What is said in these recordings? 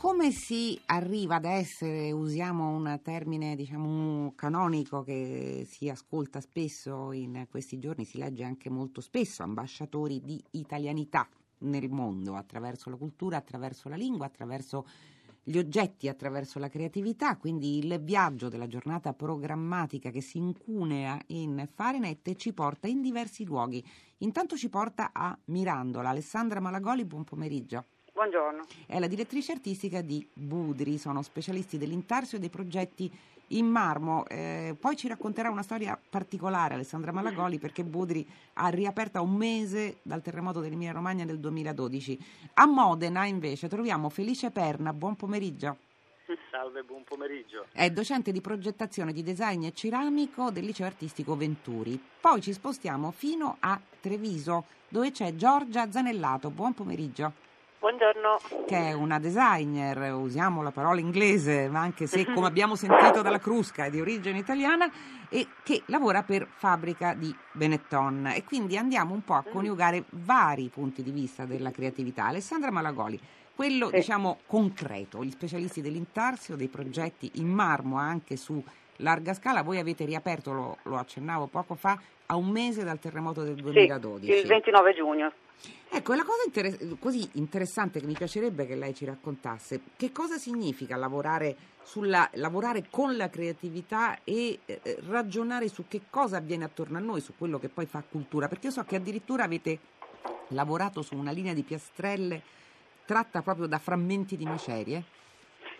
Come si arriva ad essere, usiamo un termine diciamo canonico che si ascolta spesso in questi giorni, si legge anche molto spesso, ambasciatori di italianità nel mondo, attraverso la cultura, attraverso la lingua, attraverso gli oggetti, attraverso la creatività, quindi il viaggio della giornata programmatica che si incunea in Fahrenheit ci porta in diversi luoghi. Intanto ci porta a Mirandola. Alessandra Malagoli, buon pomeriggio. Buongiorno. È la direttrice artistica di Budri, sono specialisti dell'intarsio e dei progetti in marmo. Eh, poi ci racconterà una storia particolare Alessandra Malagoli perché Budri ha riaperta un mese dal terremoto dell'Emilia Romagna del 2012. A Modena invece troviamo Felice Perna, buon pomeriggio. Salve, buon pomeriggio. È docente di progettazione di design e ceramico del liceo artistico Venturi. Poi ci spostiamo fino a Treviso dove c'è Giorgia Zanellato. Buon pomeriggio. Buongiorno. Che è una designer, usiamo la parola inglese, ma anche se come abbiamo sentito dalla Crusca è di origine italiana e che lavora per fabbrica di Benetton e quindi andiamo un po' a coniugare vari punti di vista della creatività. Alessandra Malagoli, quello diciamo concreto, gli specialisti dell'intarsio, dei progetti in marmo anche su larga scala, voi avete riaperto, lo, lo accennavo poco fa, a un mese dal terremoto del 2012. Sì, il 29 giugno. Ecco, la cosa inter- così interessante che mi piacerebbe che lei ci raccontasse, che cosa significa lavorare, sulla, lavorare con la creatività e eh, ragionare su che cosa avviene attorno a noi, su quello che poi fa cultura, perché io so che addirittura avete lavorato su una linea di piastrelle tratta proprio da frammenti di macerie.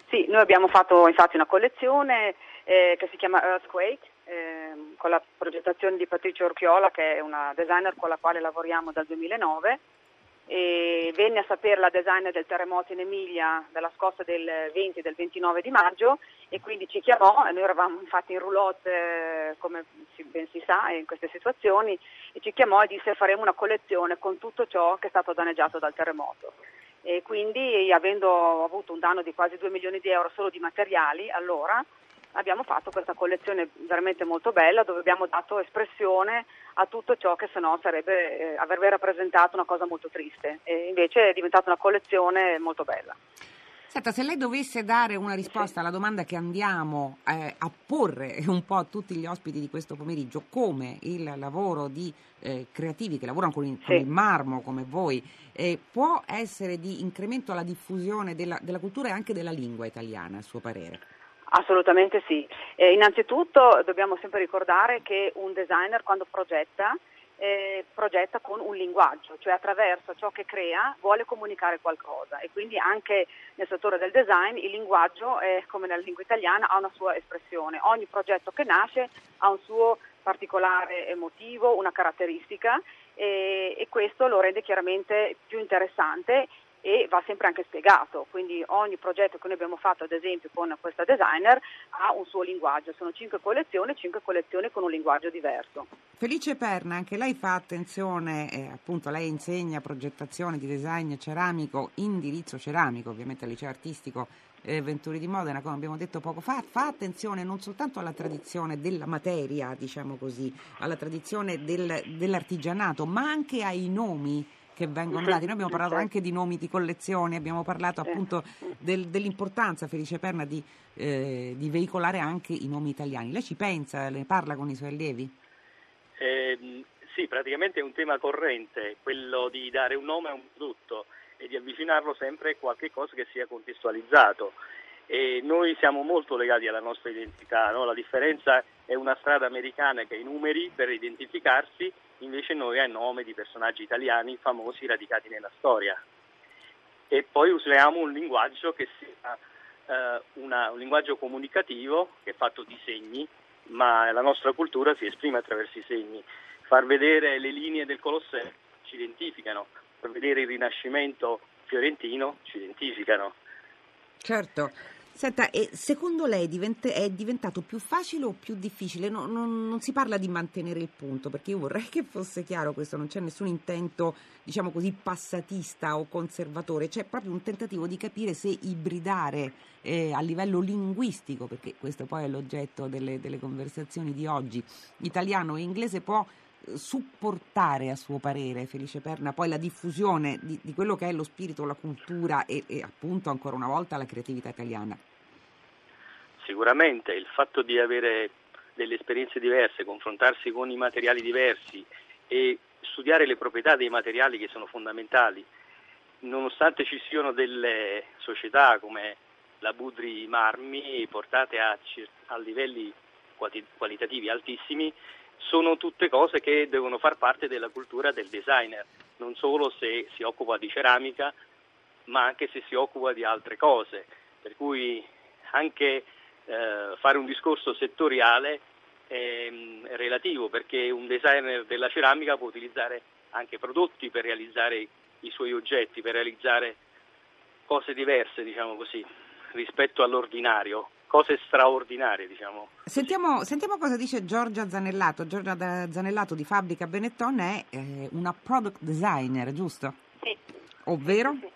Sì, noi abbiamo fatto infatti una collezione eh, che si chiama Earthquake, eh, con la progettazione di Patrizio Orchiola, che è una designer con la quale lavoriamo dal 2009 e venne a sapere la designer del terremoto in Emilia dalla scossa del 20 e del 29 di maggio e quindi ci chiamò, noi eravamo infatti in roulotte eh, come ben si sa in queste situazioni e ci chiamò e disse faremo una collezione con tutto ciò che è stato danneggiato dal terremoto e quindi avendo avuto un danno di quasi 2 milioni di euro solo di materiali allora abbiamo fatto questa collezione veramente molto bella dove abbiamo dato espressione a tutto ciò che se no sarebbe, eh, avrebbe rappresentato una cosa molto triste e invece è diventata una collezione molto bella. Senta, se lei dovesse dare una risposta alla domanda che andiamo eh, a porre un po' a tutti gli ospiti di questo pomeriggio, come il lavoro di eh, creativi che lavorano con il, sì. con il marmo come voi eh, può essere di incremento alla diffusione della, della cultura e anche della lingua italiana, a suo parere? Assolutamente sì. Eh, innanzitutto dobbiamo sempre ricordare che un designer quando progetta eh, progetta con un linguaggio, cioè attraverso ciò che crea vuole comunicare qualcosa e quindi anche nel settore del design il linguaggio, è, come nella lingua italiana, ha una sua espressione. Ogni progetto che nasce ha un suo particolare motivo, una caratteristica e, e questo lo rende chiaramente più interessante e va sempre anche spiegato, quindi ogni progetto che noi abbiamo fatto ad esempio con questa designer ha un suo linguaggio, sono cinque collezioni, cinque collezioni con un linguaggio diverso. Felice Perna, anche lei fa attenzione, eh, appunto lei insegna progettazione di design ceramico, indirizzo ceramico ovviamente al liceo artistico eh, Venturi di Modena, come abbiamo detto poco fa, fa attenzione non soltanto alla tradizione della materia, diciamo così, alla tradizione del, dell'artigianato, ma anche ai nomi che vengono dati. Noi abbiamo parlato anche di nomi di collezioni, abbiamo parlato appunto del, dell'importanza, Felice Perna, di, eh, di, veicolare anche i nomi italiani. Lei ci pensa, ne parla con i suoi allievi? Eh, sì, praticamente è un tema corrente, quello di dare un nome a un prodotto e di avvicinarlo sempre a qualche cosa che sia contestualizzato. E noi siamo molto legati alla nostra identità, no? la differenza è una strada americana che ha i numeri per identificarsi invece noi a nome di personaggi italiani famosi radicati nella storia. E poi usiamo un linguaggio che sia eh, una, un linguaggio comunicativo che è fatto di segni, ma la nostra cultura si esprime attraverso i segni. Far vedere le linee del Colosseo ci identificano, far vedere il Rinascimento fiorentino ci identificano. Certo, Senta, e secondo lei divent- è diventato più facile o più difficile? No, non, non, si parla di mantenere il punto, perché io vorrei che fosse chiaro questo, non c'è nessun intento, diciamo così, passatista o conservatore, c'è proprio un tentativo di capire se ibridare eh, a livello linguistico, perché questo poi è l'oggetto delle, delle conversazioni di oggi, italiano e inglese può supportare a suo parere Felice Perna poi la diffusione di, di quello che è lo spirito, la cultura e, e appunto ancora una volta la creatività italiana? Sicuramente il fatto di avere delle esperienze diverse, confrontarsi con i materiali diversi e studiare le proprietà dei materiali che sono fondamentali, nonostante ci siano delle società come la Budri Marmi portate a, a livelli qualitativi altissimi, sono tutte cose che devono far parte della cultura del designer, non solo se si occupa di ceramica, ma anche se si occupa di altre cose. Per cui anche eh, fare un discorso settoriale è, è relativo, perché un designer della ceramica può utilizzare anche prodotti per realizzare i suoi oggetti, per realizzare cose diverse, diciamo così, rispetto all'ordinario cose straordinarie, diciamo. Sentiamo, sentiamo, cosa dice Giorgia Zanellato. Giorgia Zanellato di Fabbrica Benetton è eh, una product designer, giusto? Sì. Ovvero? Sì, sì.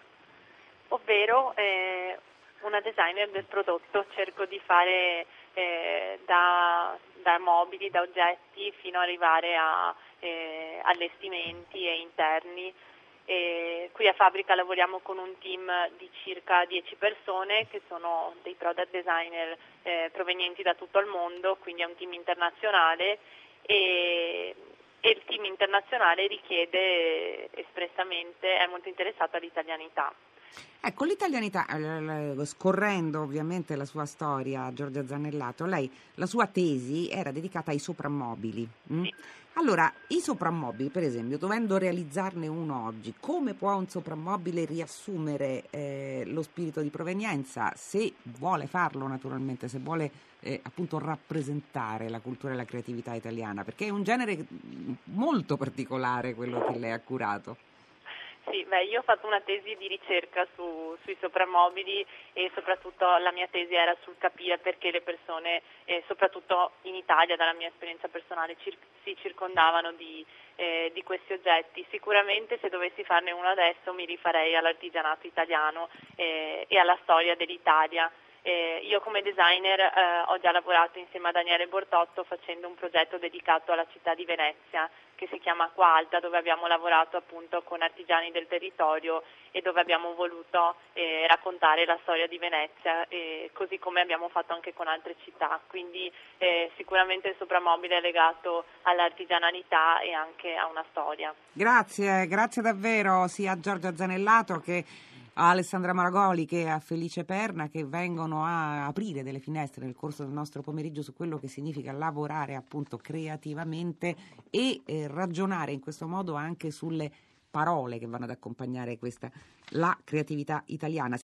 Ovvero eh, una designer del prodotto. Cerco di fare eh, da, da, mobili, da oggetti, fino ad arrivare a eh, allestimenti e interni e qui a fabbrica lavoriamo con un team di circa 10 persone che sono dei product designer eh, provenienti da tutto il mondo, quindi è un team internazionale e, e il team internazionale richiede espressamente, è molto interessato all'italianità. Ecco, l'italianità, eh, scorrendo ovviamente la sua storia, Giorgia Zannellato, lei, la sua tesi era dedicata ai soprammobili. Mm? Sì. Allora, i soprammobili, per esempio, dovendo realizzarne uno oggi, come può un soprammobile riassumere eh, lo spirito di provenienza, se vuole farlo naturalmente, se vuole eh, appunto rappresentare la cultura e la creatività italiana, perché è un genere molto particolare quello che lei ha curato. Sì, beh, io ho fatto una tesi di ricerca su, sui soprammobili e soprattutto la mia tesi era sul capire perché le persone, eh, soprattutto in Italia, dalla mia esperienza personale, cir- si circondavano di, eh, di, questi oggetti. Sicuramente se dovessi farne uno adesso mi rifarei all'artigianato italiano eh, e alla storia dell'Italia. Eh, io come designer eh, ho già lavorato insieme a Daniele Bortotto facendo un progetto dedicato alla città di Venezia che si chiama Acqua Alta dove abbiamo lavorato appunto con artigiani del territorio e dove abbiamo voluto eh, raccontare la storia di Venezia così come abbiamo fatto anche con altre città. Quindi eh, sicuramente il soprammobile è legato all'artigianalità e anche a una storia. Grazie, grazie davvero sia a Giorgia Zanellato che a Alessandra Maragoli che a Felice Perna che vengono a aprire delle finestre nel corso del nostro pomeriggio su quello che significa lavorare appunto creativamente e eh, ragionare in questo modo anche sulle parole che vanno ad accompagnare questa la creatività italiana.